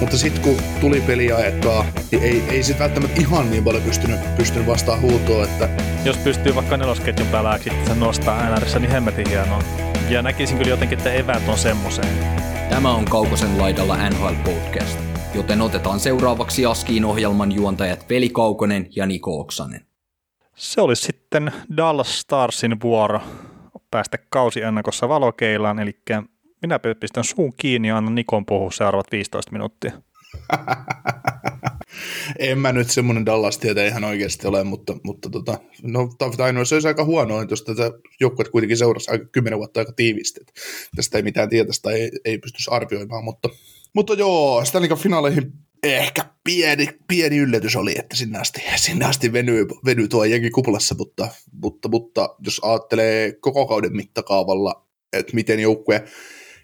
Mutta sitten kun tuli peliaikaa, niin ei, ei sit välttämättä ihan niin paljon pystynyt, pystynyt vastaan huutoon, että Jos pystyy vaikka nelosketjun päällä sitten nostaa NRissä, niin hemmetin hienoa. Ja näkisin kyllä jotenkin, että eväät on semmoseen. Tämä on Kaukosen laidalla NHL Podcast, joten otetaan seuraavaksi Askiin ohjelman juontajat Veli Kaukonen ja Niko Oksanen. Se olisi sitten Dallas Starsin vuoro päästä kausiennakossa valokeilaan, eli minä pistän suun kiinni ja annan Nikon puhua seuraavat 15 minuuttia. en mä nyt semmoinen dallas tietä ihan oikeasti ole, mutta, mutta tota, no, tai no, se olisi aika huonoa, jos tätä joukkuet kuitenkin seurasi aika kymmenen vuotta aika tiivisti. että Tästä ei mitään tietästä ei, ei pystyisi arvioimaan, mutta, mutta joo, Stanley finaaleihin ehkä pieni, pieni yllätys oli, että sinne asti, sinne asti venyy, venyy tuo jengi kuplassa, mutta, mutta, mutta jos ajattelee koko kauden mittakaavalla, että miten joukkue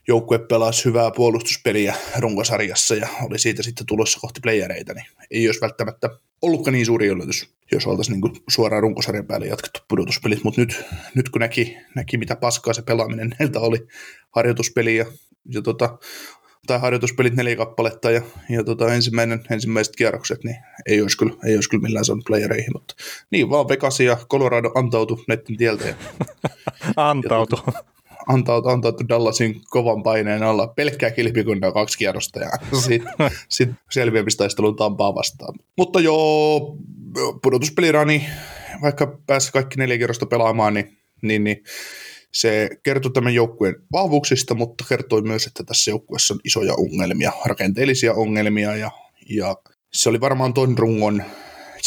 joukkue pelasi hyvää puolustuspeliä runkosarjassa ja oli siitä sitten tulossa kohti playereita, niin ei olisi välttämättä ollutkaan niin suuri yllätys, jos oltaisiin niin suoraan runkosarjan päälle jatkettu pudotuspelit, mutta nyt, nyt kun näki, näki, mitä paskaa se pelaaminen näiltä oli, harjoituspeli ja, ja tota, tai harjoituspelit neljä kappaletta ja, ja tota, ensimmäinen, ensimmäiset kierrokset, niin ei olisi kyllä, ei olisi kyllä millään saanut playereihin, mutta niin vaan Vegas ja Colorado antautui netten tieltä. Ja, Antautu. Ja, tota, antaa, antaa Dallasin kovan paineen alla pelkkää kilpikuntaa kaksi kierrosta ja sitten sit selviämistaistelun Tampaa vastaan. Mutta joo, pudotuspelirani, vaikka pääsi kaikki neljä kierrosta pelaamaan, niin, niin, niin se kertoi tämän joukkueen vahvuuksista, mutta kertoi myös, että tässä joukkueessa on isoja ongelmia, rakenteellisia ongelmia ja, ja se oli varmaan ton rungon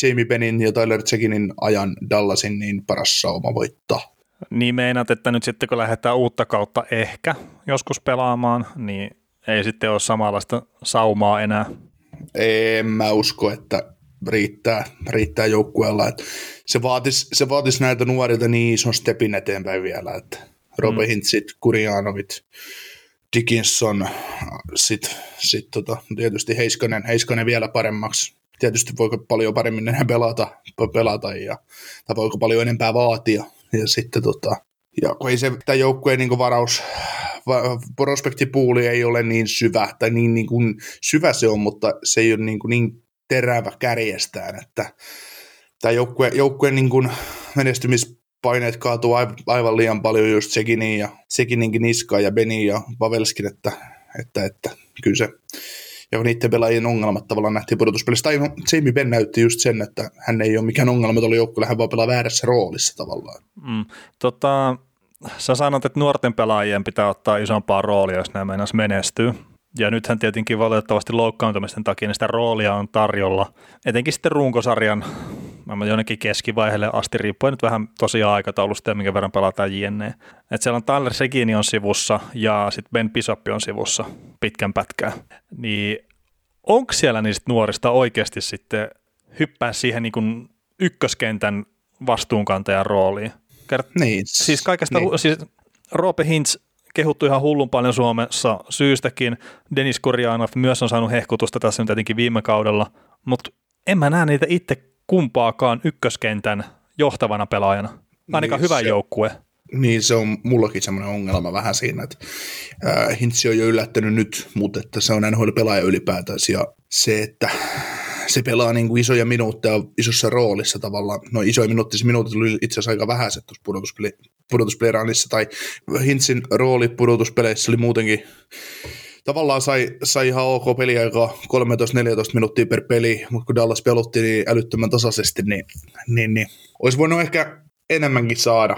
Jamie Benin ja Tyler Tsekinin ajan Dallasin niin paras sauma voittaa. Niin meinaat, että nyt sitten kun lähdetään uutta kautta ehkä joskus pelaamaan, niin ei sitten ole samanlaista saumaa enää. En mä usko, että riittää, riittää joukkueella. Että se, vaatisi, se vaatisi näitä nuorilta niin ison stepin eteenpäin vielä, että Robe mm. Hintsit, Kurjanovit, Dickinson, sitten sit tota, tietysti Heiskanen, Heiskanen vielä paremmaksi. Tietysti voiko paljon paremmin enää pelata, pelata ja, tai voiko paljon enempää vaatia. Ja sitten tota, ja kun ei se tämä joukkueen niin varaus, va, prospektipuuli ei ole niin syvä, tai niin, niin kuin, syvä se on, mutta se ei ole niin, kuin, niin terävä kärjestään, että tämä joukkue, joukkueen niin kuin menestymispaineet kaatuu aivan liian paljon just Sekinin ja Sekininkin niskaan ja Beni ja Pavelskin, että, että, että kyllä se ja niiden pelaajien ongelmat tavallaan nähtiin pudotuspelissä. Tai no, Jamie Benn näytti just sen, että hän ei ole mikään ongelma tuolla joukkueella, hän vaan pelaa väärässä roolissa tavallaan. Mm, tota, sä sanot, että nuorten pelaajien pitää ottaa isompaa roolia, jos nämä meinas menestyy. Ja nythän tietenkin valitettavasti loukkaantumisten takia niin sitä roolia on tarjolla, etenkin sitten runkosarjan mä jonnekin keskivaiheelle asti, riippuen nyt vähän tosiaan aikataulusta ja minkä verran pelataan jne. Et siellä on Tyler Segini on sivussa ja sitten Ben Pisoppi on sivussa pitkän pätkää. Niin onko siellä niistä nuorista oikeasti sitten hyppää siihen niin kuin ykköskentän vastuunkantajan rooliin? Kert- niin. Siis kaikesta, niin. siis Roope Hintz kehuttu ihan hullun paljon Suomessa syystäkin. Denis Kurjanov myös on saanut hehkutusta tässä nyt tietenkin viime kaudella, mutta en mä näe niitä itse kumpaakaan ykköskentän johtavana pelaajana. Ainakaan niin, hyvä se, joukkue. Niin, se on mullakin semmoinen ongelma vähän siinä, että äh, Hintsi on jo yllättänyt nyt, mutta että se on NHL-pelaaja ylipäätään. Ja se, että se pelaa niin kuin isoja minuutteja isossa roolissa tavallaan. No isoja minuutteja, minuutit tuli itse asiassa aika vähäiset tuossa pudotuspeli, pudotuspeliranissa, tai Hintsin rooli pudotuspeleissä oli muutenkin tavallaan sai, sai ihan ok peliaikaa 13-14 minuuttia per peli, mutta kun Dallas pelutti niin älyttömän tasaisesti, niin, niin, niin olisi voinut ehkä enemmänkin saada.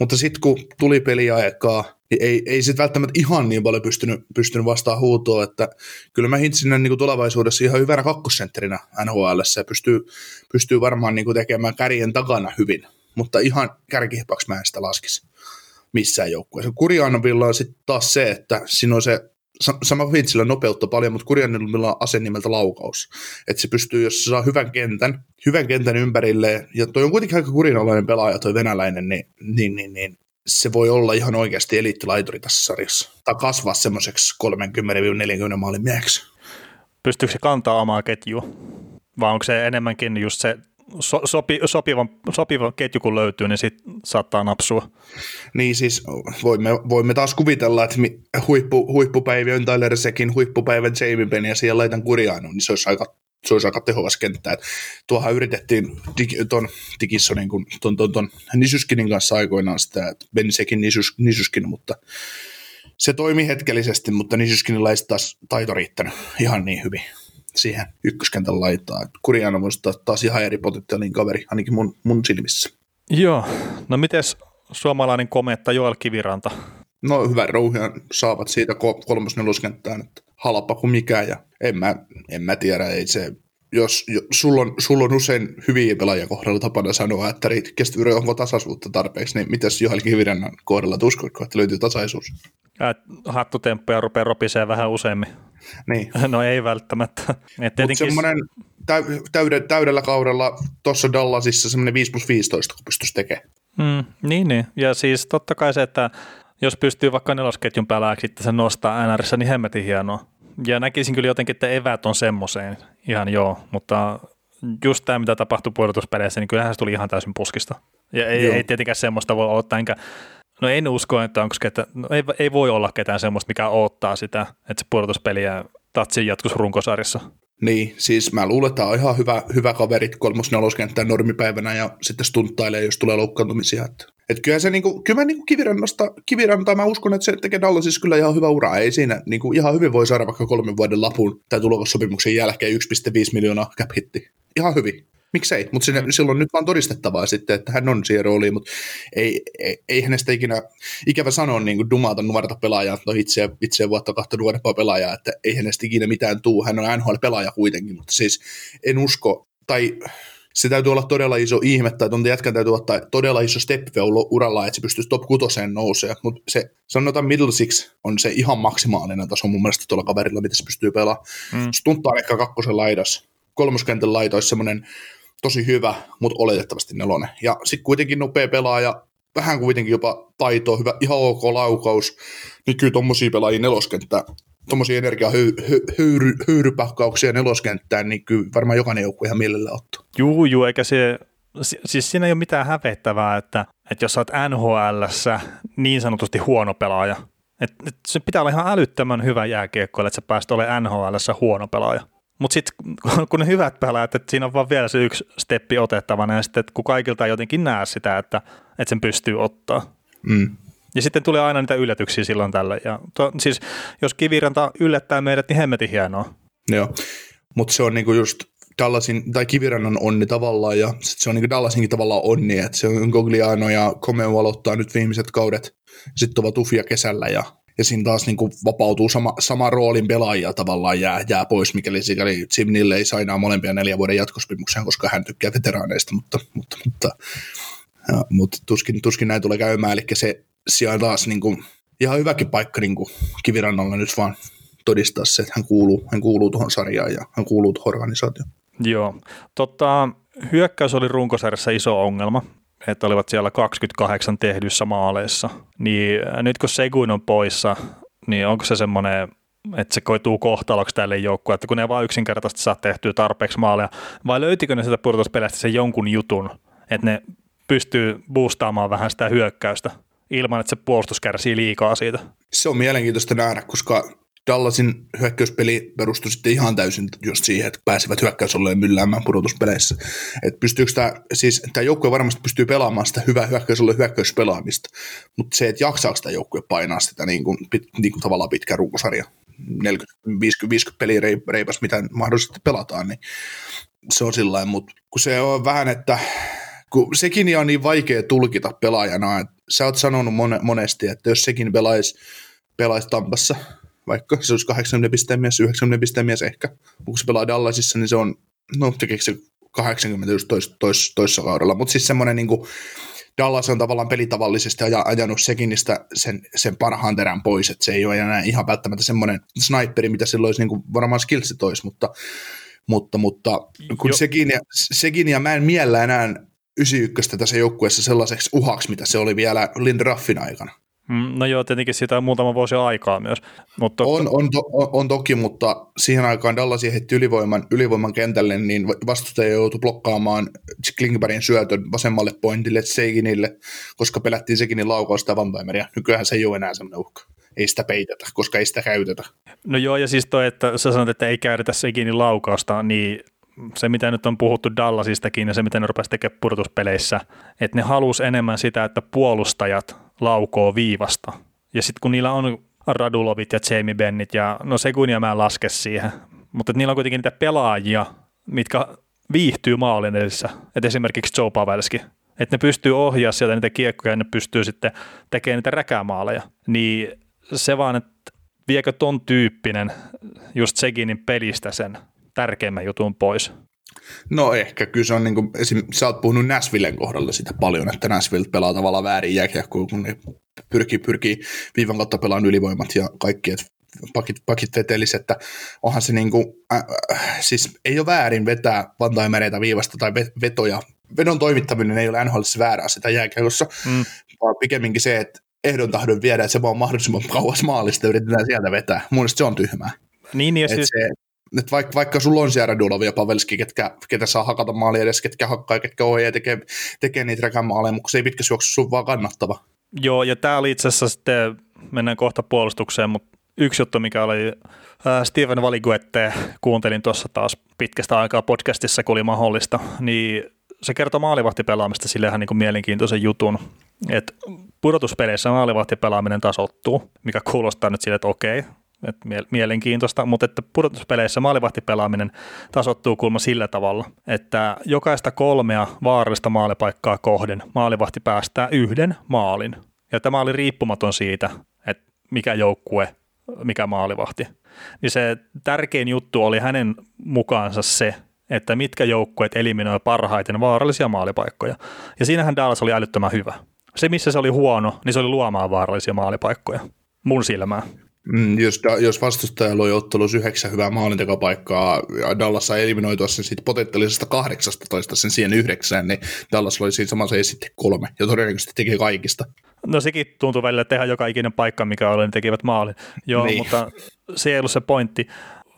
Mutta sitten kun tuli peliaikaa, niin ei, ei sitten välttämättä ihan niin paljon pystynyt, pystynyt vastaan huutoon, että kyllä mä hintsin niin tulevaisuudessa ihan hyvänä kakkosentterinä NHL ja pystyy, pystyy varmaan niin kuin tekemään kärjen takana hyvin, mutta ihan kärkihipaksi mä en sitä laskisi missään joukkueessa. Kurjaanovilla on sitten taas se, että siinä on se sama Fintsillä nopeutta paljon, mutta Kurianilla on ase nimeltä laukaus. Että se pystyy, jos se saa hyvän kentän, hyvän kentän ympärille, ja toi on kuitenkin aika kurinalainen pelaaja, toi venäläinen, niin, niin, niin, niin se voi olla ihan oikeasti eliittilaituri tässä sarjassa. Tai kasvaa semmoiseksi 30-40 maalin mieheksi. Pystyykö se kantaa omaa ketjua? Vai onko se enemmänkin just se so, sopi, sopiva, sopiva ketju kun löytyy, niin sitten saattaa napsua. Niin siis voimme, voimme taas kuvitella, että huippu, huippupäivä on Tyler Sekin, huippupäivän Jamie Penn ja siellä laitan Kuriano, niin se olisi aika se olisi aika tehokas kenttä. Et tuohan yritettiin dig, ton Digissonin, kun ton, ton, ton Nisuskinin kanssa aikoinaan sitä, että Sekin Nisus, Nisuskin, mutta se toimi hetkellisesti, mutta Nisuskinilla ei taas taito riittänyt ihan niin hyvin siihen ykköskentän laitaa. Kuriano voisi taas ihan eri potentiaalinen kaveri, ainakin mun, mun silmissä. Joo, no mites suomalainen kometta Joel Kiviranta? No hyvä rouhia saavat siitä kolmos neloskenttään, että halpa kuin mikään ja en mä, en mä tiedä, ei se jos, jos sulla, on, sulla on usein hyviä pelaajia kohdalla tapana sanoa, että kestävyys onko tasaisuutta tarpeeksi, niin mitäs Joel Kivirannan kohdalla uskotko, että löytyy tasaisuus? Hattutemppuja rupeaa ropisee vähän useammin. Niin. No ei välttämättä. Mutta semmoinen täydellä, täydellä kaudella tuossa Dallasissa semmoinen 5 plus 15, kun pystyisi tekemään. Mm, niin, niin. Ja siis totta kai se, että jos pystyy vaikka nelosketjun päällä sitten sen nostaa NRissä, niin hemmetin hienoa. Ja näkisin kyllä jotenkin, että eväät on semmoiseen ihan joo, mutta just tämä, mitä tapahtui puolustuspeleissä, niin kyllähän se tuli ihan täysin puskista. Ja ei, ei tietenkään semmoista voi ottaa, enkä, no en usko, että onko ketä, no ei, ei, voi olla ketään semmoista, mikä ottaa sitä, että se puolustuspeliä tatsi jatkuisi runkosarjassa. Niin, siis mä luulen, että on ihan hyvä, hyvä kaverit kolmos normipäivänä ja sitten stunttailee, jos tulee loukkaantumisia. Että, et kyllä se niinku, kyllä mä niinku kivirannasta, kivirantaa mä uskon, että se tekee Dallasissa kyllä ihan hyvä ura. Ei siinä niinku, ihan hyvin voi saada vaikka kolmen vuoden lapun tai tulokassopimuksen jälkeen 1,5 miljoonaa cap hitti. Ihan hyvin miksei, mutta sinne, silloin nyt vaan todistettavaa sitten, että hän on siihen rooliin, mutta ei, ei, ei hänestä ikinä, ikävä sanoa niin kuin dumata nuorta pelaajaa, no itse, itse vuotta kahta nuorempaa pelaajaa, että ei hänestä ikinä mitään tuu, hän on NHL-pelaaja kuitenkin, mutta siis en usko, tai se täytyy olla todella iso ihme, tai tuon jätkän täytyy ottaa todella iso step uralla, että se pystyisi top kutoseen nousee, mutta se sanotaan middle six on se ihan maksimaalinen taso mun mielestä tuolla kaverilla, mitä se pystyy pelaamaan. Mm. Stuntaa ehkä kakkosen laidas, kolmoskentän laito olisi semmoinen tosi hyvä, mutta oletettavasti nelonen. Ja sitten kuitenkin nopea pelaaja, vähän kuitenkin jopa taito, hyvä, ihan ok laukaus, niin kyllä tommosia pelaajia neloskenttää, tommosia energiahöyrypakkauksia neloskenttään, niin kyllä varmaan jokainen joukku ihan mielellä ottaa. Juu, juu, eikä se, siis siinä ei ole mitään hävettävää, että, että jos sä oot nhl niin sanotusti huono pelaaja, että, että se pitää olla ihan älyttömän hyvä jääkiekko, että sä pääst olemaan nhl huono pelaaja. Mutta sitten kun ne hyvät pelaajat, että siinä on vaan vielä se yksi steppi otettavana ja sitten kun kaikilta ei jotenkin näe sitä, että, että sen pystyy ottaa. Mm. Ja sitten tulee aina niitä yllätyksiä silloin tällä. Ja to, siis jos kiviranta yllättää meidät, niin hemmetin hienoa. Joo, mutta se on niinku just Dallasin, tai Kivirannan onni tavallaan, ja sit se on niinku Dallasinkin tavallaan onni, että se on Gogliano ja Comeo aloittaa nyt viimeiset kaudet, sitten ovat Ufia kesällä, ja ja siinä taas niin kuin vapautuu sama, sama roolin pelaajia tavallaan jää, jää pois, mikäli sikäli Jim Neal ei sainaa molempia neljän vuoden jatkospimuksen, koska hän tykkää veteraaneista, mutta, mutta, mutta, ja, mutta tuskin, tuskin näin tulee käymään, eli se sijaan taas niin kuin, ihan hyväkin paikka niin kuin Kivirannalla nyt vaan todistaa se, että hän kuuluu, hän kuuluu tuohon sarjaan ja hän kuuluu tuohon organisaatioon. Joo, tota, hyökkäys oli runkosarjassa iso ongelma että olivat siellä 28 tehdyissä maaleissa, niin nyt kun Seguin on poissa, niin onko se semmoinen, että se koituu kohtaloksi tälle joukkueelle, että kun ne vaan yksinkertaisesti saa tehtyä tarpeeksi maaleja, vai löytikö ne sitä pudotuspeleistä sen jonkun jutun, että ne pystyy boostaamaan vähän sitä hyökkäystä ilman, että se puolustus kärsii liikaa siitä? Se on mielenkiintoista nähdä, koska Dallasin hyökkäyspeli perustui sitten ihan täysin just siihen, että pääsivät hyökkäysolleen mylläämään pudotuspeleissä. Että pystyykö tämä, siis tämä joukkue varmasti pystyy pelaamaan sitä hyvää hyökkäysolle hyökkäyspelaamista, mutta se, että jaksaako tämä joukkue painaa sitä niin kuin, pit, niin kuin tavallaan pitkä runkosarja, 40-50 peliä reipas, mitä mahdollisesti pelataan, niin se on sillä mutta kun se on vähän, että kun sekin on niin vaikea tulkita pelaajana, että sä oot sanonut monesti, että jos sekin pelaisi, pelaisi Tampassa, vaikka se olisi 80 pisteen mies, 90 pisteen mies ehkä. Kun se pelaa Dallasissa, niin se on, no tekeekö se 80 just tois, tois, toissa kaudella, mutta siis semmoinen niin kuin, Dallas on tavallaan pelitavallisesti ajanut Sekinistä sen, sen parhaan terän pois, että se ei ole enää ihan välttämättä semmoinen sniperi, mitä silloin olisi niin kuin varmaan skillsit olisi, mutta, mutta, mutta kun Sekin ja, Sekin ja mä en miellä enää 91 tässä joukkueessa sellaiseksi uhaksi, mitä se oli vielä Lindraffin aikana. Mm, no joo, tietenkin siitä on muutama vuosi aikaa myös. Mutta on, on, to, on, on, toki, mutta siihen aikaan Dallas heitti ylivoiman, ylivoiman kentälle, niin vastustaja joutui blokkaamaan Klingbergin syötön vasemmalle pointille Seiginille, koska pelättiin Seginin laukausta ja Vantaimeria. Nykyään se ei ole enää sellainen uhka. Ei sitä peitetä, koska ei sitä käytetä. No joo, ja siis toi, että sä sanot, että ei käytetä Seginin laukausta, niin se, mitä nyt on puhuttu Dallasistakin ja se, mitä ne rupesi tekemään pudotuspeleissä, että ne halus enemmän sitä, että puolustajat laukoo viivasta. Ja sitten kun niillä on Radulovit ja Jamie Bennit ja no Segunia mä en laske siihen, mutta niillä on kuitenkin niitä pelaajia, mitkä viihtyy maalin edessä. Et esimerkiksi Joe Pavelski. Että ne pystyy ohjaa sieltä niitä kiekkoja ja ne pystyy sitten tekemään niitä räkämaaleja. Niin se vaan, että viekö ton tyyppinen just Seginin pelistä sen tärkeimmän jutun pois? No ehkä, kyllä se on niin kuin, esim. sä oot puhunut Nashvillen kohdalla sitä paljon, että Nashville pelaa tavallaan väärin jääkiekkoa, kun ne pyrkii, pyrkii viivan kautta pelaan ylivoimat ja kaikki, että pakit, pakit vetelis, että onhan se niin kuin, äh, äh, siis ei ole väärin vetää vantaimereitä viivasta tai vetoja. Vedon toimittaminen ei ole NHL väärää sitä jääkiekossa, mm. vaan pikemminkin se, että ehdon tahdon viedä, että se vaan mahdollisimman kauas maalista yritetään sieltä vetää. Mun se on tyhmää. Niin, ja siis... se, että vaikka, vaikka sulla on siellä Radulov ja Pavelski, ketkä, ketä saa hakata maali edes, ketkä hakkaa, ketkä ohjaa tekee, tekee niitä räkämaaleja, mutta se ei pitkässä juoksussa sun vaan kannattava. Joo, ja tämä oli itse asiassa sitten, mennään kohta puolustukseen, mutta yksi juttu, mikä oli äh, Steven Valiguette, kuuntelin tuossa taas pitkästä aikaa podcastissa, kun oli mahdollista, niin se kertoo maalivahtipelaamista sille ihan niin kuin mielenkiintoisen jutun, että pudotuspeleissä maalivahtipelaaminen tasoittuu, mikä kuulostaa nyt sille, että okei, että mielenkiintoista, mutta että pudotuspeleissä maalivahtipelaaminen tasottuu kulma sillä tavalla, että jokaista kolmea vaarallista maalipaikkaa kohden maalivahti päästää yhden maalin. Ja tämä oli riippumaton siitä, että mikä joukkue, mikä maalivahti. Niin se tärkein juttu oli hänen mukaansa se, että mitkä joukkueet eliminoi parhaiten vaarallisia maalipaikkoja. Ja siinähän Dallas oli älyttömän hyvä. Se, missä se oli huono, niin se oli luomaan vaarallisia maalipaikkoja. Mun silmään. Mm, jos, jos vastustaja loi ottelussa yhdeksän hyvää maalintekopaikkaa ja Dallas sai eliminoitua sen siitä potentiaalisesta 18 sen siihen yhdeksään, niin Dallas loi siinä samassa sitten kolme ja todennäköisesti teki kaikista. No sekin tuntuu välillä tehdä joka ikinen paikka, mikä oli, niin tekivät maalin. Joo, niin. mutta se ei ollut se pointti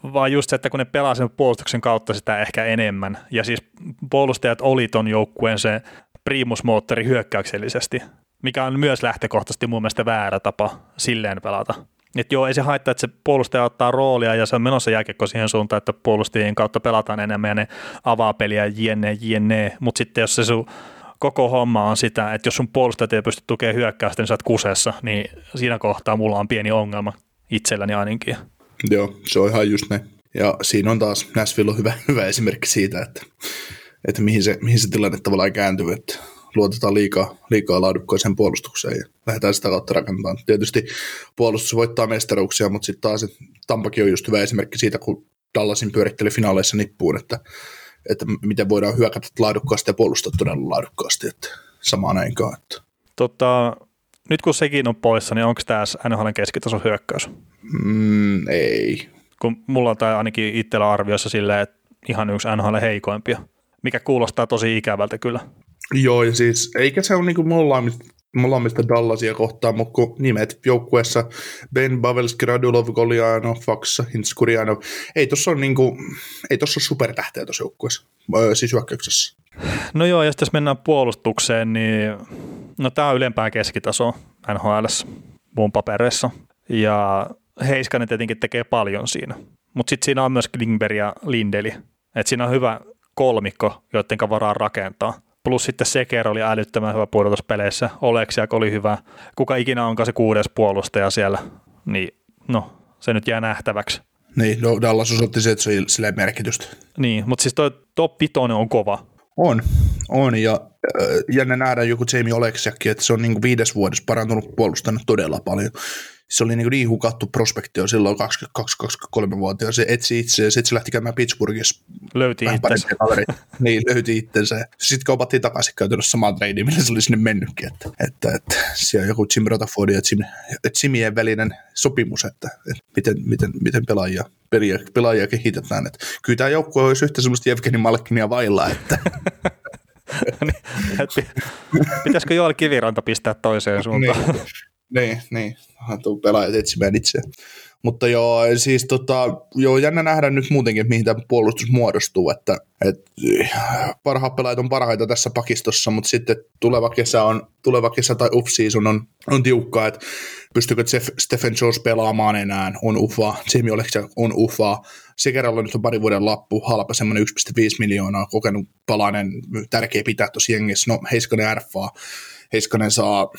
vaan just se, että kun ne pelaa sen puolustuksen kautta sitä ehkä enemmän, ja siis puolustajat oli ton joukkueen se primusmoottori hyökkäyksellisesti, mikä on myös lähtökohtaisesti mun mielestä väärä tapa silleen pelata. Että joo, ei se haittaa, että se puolustaja ottaa roolia ja se on menossa jääkiekko siihen suuntaan, että puolustajien kautta pelataan enemmän ja ne avaa peliä jne, jne. Mutta sitten jos se sun koko homma on sitä, että jos sun puolustajat ei pysty tukemaan hyökkäystä, niin sä oot kusessa, niin siinä kohtaa mulla on pieni ongelma itselläni ainakin. Joo, se on ihan just näin. Ja siinä on taas, Nashville on hyvä, hyvä esimerkki siitä, että, että mihin, se, mihin se tilanne tavallaan kääntyy, että luotetaan liikaa, liikaa laadukkaiseen puolustukseen ja lähdetään sitä kautta rakentamaan. Tietysti puolustus voittaa mestaruuksia, mutta sitten taas Tampakin on just hyvä esimerkki siitä, kun Dallasin pyöritteli finaaleissa nippuun, että, että miten voidaan hyökätä laadukkaasti ja puolustaa todella laadukkaasti, että samaan aikaan. Että. Tota, nyt kun sekin on poissa, niin onko tämä NHL keskitason hyökkäys? Mm, ei. Kun mulla on tämä ainakin itsellä arvioissa silleen, että ihan yksi NHL heikoimpia, mikä kuulostaa tosi ikävältä kyllä. Joo, ja siis eikä se ole niin kuin molemmista, molemmista Dallasia kohtaan, mutta kun nimet joukkueessa Ben Bavelski, Radulov, Goliano, Fax, Hinskuriano, ei tuossa ole, niin kuin, ei tossa ole supertähteä tuossa joukkueessa, siis hyökkäyksessä. No joo, ja jos mennään puolustukseen, niin no tämä on ylempää keskitaso NHL muun papereissa, ja Heiskanen tietenkin tekee paljon siinä, mutta sitten siinä on myös Klingberg ja Lindeli, että siinä on hyvä kolmikko, joiden varaa rakentaa plus sitten Seker oli älyttömän hyvä pudotuspeleissä, Oleksiak oli hyvä, kuka ikinä onkaan se kuudes puolustaja siellä, niin no, se nyt jää nähtäväksi. Niin, no Dallas osoitti se, että se sille merkitystä. Niin, mutta siis toi top 5 on kova. On, on ja äh, jännä nähdä joku Jamie Oleksiakki, että se on niin viides vuodessa parantunut puolustanut todella paljon. Se oli niin, niin hukattu prospekti jo silloin 22-23-vuotiaan. Se etsi itse ja sitten se lähti käymään Pittsburghissa. Löyti itsensä. niin, löyti itsensä. Sitten kaupattiin takaisin käytännössä samaan treidiin, millä se oli sinne mennytkin. Että, että, että siellä on joku Jim Rutherford ja Jim, Jimien välinen sopimus, että, että miten, miten, miten pelaajia, pelaajia, pelaajia kehitetään. Että kyllä tämä joukkue olisi yhtä semmoista Jevgeni Malkinia vailla, että niin, pitäisikö Joel Kiviranta pistää toiseen suuntaan? niin, niin, niin. tuu pelaajat etsimään itse. Mutta joo, siis tota, joo, jännä nähdä nyt muutenkin, mihin tämä puolustus muodostuu, että et, parhaat pelaajat on parhaita tässä pakistossa, mutta sitten tuleva kesä, on, tuleva kesä tai off-season on, on tiukkaa, että pystyykö Jeff, Stephen Jones pelaamaan enää, on ufa, Jamie Oleksija on ufa, se kerralla nyt on pari vuoden lappu, halpa semmoinen 1,5 miljoonaa, kokenut palainen, tärkeä pitää tuossa jengissä, no Heiskanen RFA, Heiskanen saa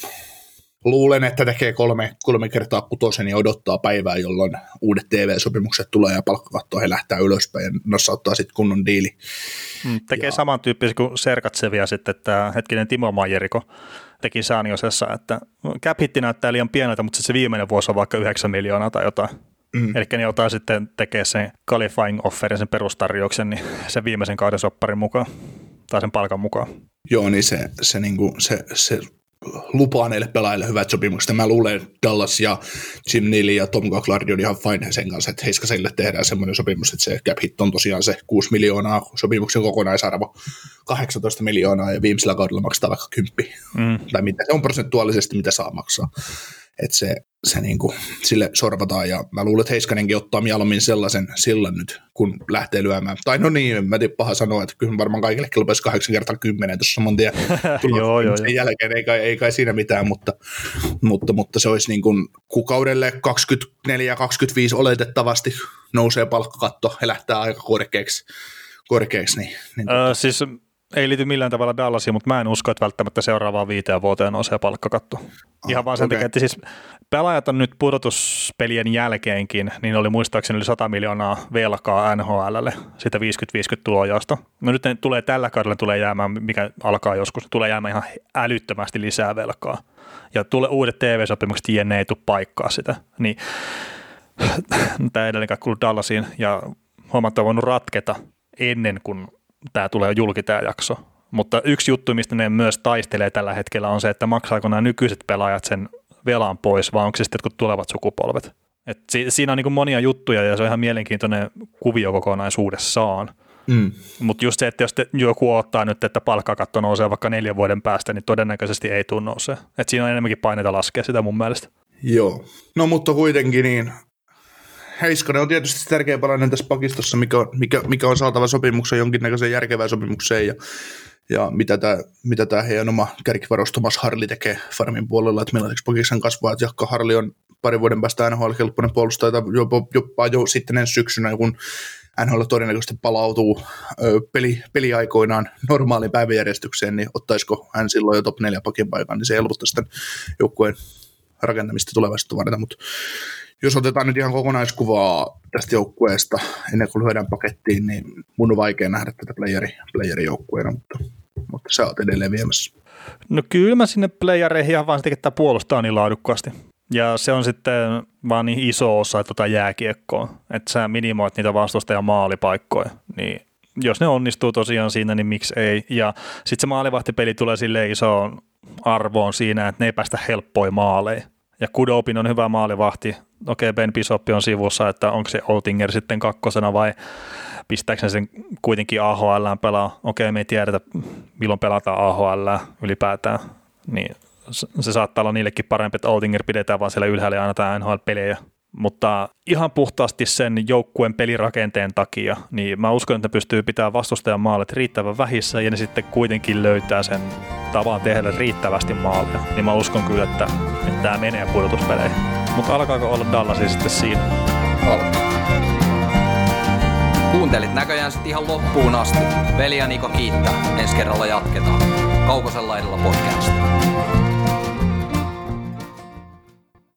luulen, että tekee kolme, kolme kertaa kutosen ja odottaa päivää, jolloin uudet TV-sopimukset tulee ja palkkakatto he lähtää ylöspäin ja ottaa sitten kunnon diili. Mm, tekee ja... samantyyppisiä kuin Serkatsevia sitten, että hetkinen Timo Majeriko teki Saaniosessa, että cap näyttää liian pieneltä, mutta se viimeinen vuosi on vaikka 9 miljoonaa tai jotain. Mm. Eli ne ottaa sitten tekee sen qualifying offerin, sen perustarjouksen, niin sen viimeisen kauden sopparin mukaan tai sen palkan mukaan. Joo, niin se, se, niinku, se, se lupaa näille pelaajille hyvät sopimukset. Mä luulen, että Dallas ja Jim Neely ja Tom Coughlin on ihan fine sen kanssa, että Heiskaselle tehdään semmoinen sopimus, että se cap hit on tosiaan se 6 miljoonaa, sopimuksen kokonaisarvo 18 miljoonaa ja viimeisellä kaudella maksetaan vaikka 10. Mm. Tai mitä se on prosentuaalisesti, mitä saa maksaa että se, se niin kuin, sille sorvataan. Ja mä luulen, että Heiskanenkin ottaa mieluummin sellaisen sillan nyt, kun lähtee lyömään. Tai no niin, mä tiedän paha sanoa, että kyllä varmaan kaikille kelpaisi 8 kertaa 10 tuossa saman tien joo, joo, sen jälkeen, ei kai, ei kai siinä mitään, mutta, mutta, mutta se olisi niin kuin kuukaudelle 24-25 oletettavasti nousee palkkakatto ja lähtee aika korkeaksi, korkeaksi niin, niin öö, siis ei liity millään tavalla Dallasiin, mutta mä en usko, että välttämättä seuraavaan viiteen vuoteen nousee palkkakatto. Ah, Ihan vaan sen okay. takia, että siis pelaajat on nyt pudotuspelien jälkeenkin, niin oli muistaakseni yli 100 miljoonaa velkaa NHLlle, sitä 50-50 tulojasta. No nyt ne tulee tällä kaudella tulee jäämään, mikä alkaa joskus, tulee jäämään ihan älyttömästi lisää velkaa. Ja tulee uudet TV-sopimukset, jne ei tule paikkaa sitä. Niin tämä ei edelleen kuulu Dallasiin, ja hommat on voinut ratketa ennen kuin tämä tulee julki tämä jakso. Mutta yksi juttu, mistä ne myös taistelee tällä hetkellä on se, että maksaako nämä nykyiset pelaajat sen velan pois, vai onko se sitten tulevat sukupolvet. Et si- siinä on niin monia juttuja ja se on ihan mielenkiintoinen kuvio kokonaisuudessaan. Mm. Mutta just se, että jos te, joku ottaa nyt, että palkkakatto nousee vaikka neljän vuoden päästä, niin todennäköisesti ei tule nousee. Et siinä on enemmänkin paineita laskea sitä mun mielestä. Joo. No mutta kuitenkin niin Heiskanen on tietysti tärkeä palanen tässä pakistossa, mikä, mikä, mikä on saatava sopimuksen jonkinnäköiseen järkevään sopimukseen ja, ja mitä tämä, mitä tämä heidän oma kärkivaros Thomas Harli tekee farmin puolella, että millaiseksi pakistan kasvaa, että Jakka Harli on pari vuoden päästä NHL-kelpoinen puolustaja tai jopa, jopa jo sitten ensi syksynä, kun NHL todennäköisesti palautuu ö, peli, peliaikoinaan normaaliin päiväjärjestykseen, niin ottaisiko hän silloin jo top 4 pakin paikan, niin se helpottaisi tämän joukkueen rakentamista tulevaisuutta varten, mutta jos otetaan nyt ihan kokonaiskuvaa tästä joukkueesta ennen kuin lyödään pakettiin, niin mun on vaikea nähdä tätä playeri, playerijoukkueena, mutta, mutta sä oot edelleen viemässä. No kyllä mä sinne playereihin ihan vaan sitä puolustaa niin laadukkaasti. Ja se on sitten vaan niin iso osa tuota jääkiekkoa, että sä minimoit niitä vastustajan maalipaikkoja, niin jos ne onnistuu tosiaan siinä, niin miksi ei. Ja sitten se maalivahtipeli tulee sille isoon arvoon siinä, että ne ei päästä helppoja maaleja. Ja Kudopin on hyvä maalivahti. Okei, Ben Pisoppi on sivussa, että onko se Oltinger sitten kakkosena vai pistääkö sen kuitenkin AHL pelaa. Okei, me ei tiedetä, milloin pelataan AHL ylipäätään. Niin se saattaa olla niillekin parempi, että Oltinger pidetään vaan siellä ylhäällä ja annetaan NHL-pelejä mutta ihan puhtaasti sen joukkueen pelirakenteen takia, niin mä uskon, että ne pystyy pitämään vastustajan maalit riittävän vähissä ja ne sitten kuitenkin löytää sen tavan tehdä riittävästi maaleja. Niin mä uskon kyllä, että, että tämä menee pudotuspeleihin. Mutta alkaako olla Dallasi sitten siinä? Alkaa. Kuuntelit näköjään sitten ihan loppuun asti. Veli ja Niko kiittää. Ensi kerralla jatketaan. Kaukosella edellä podcast.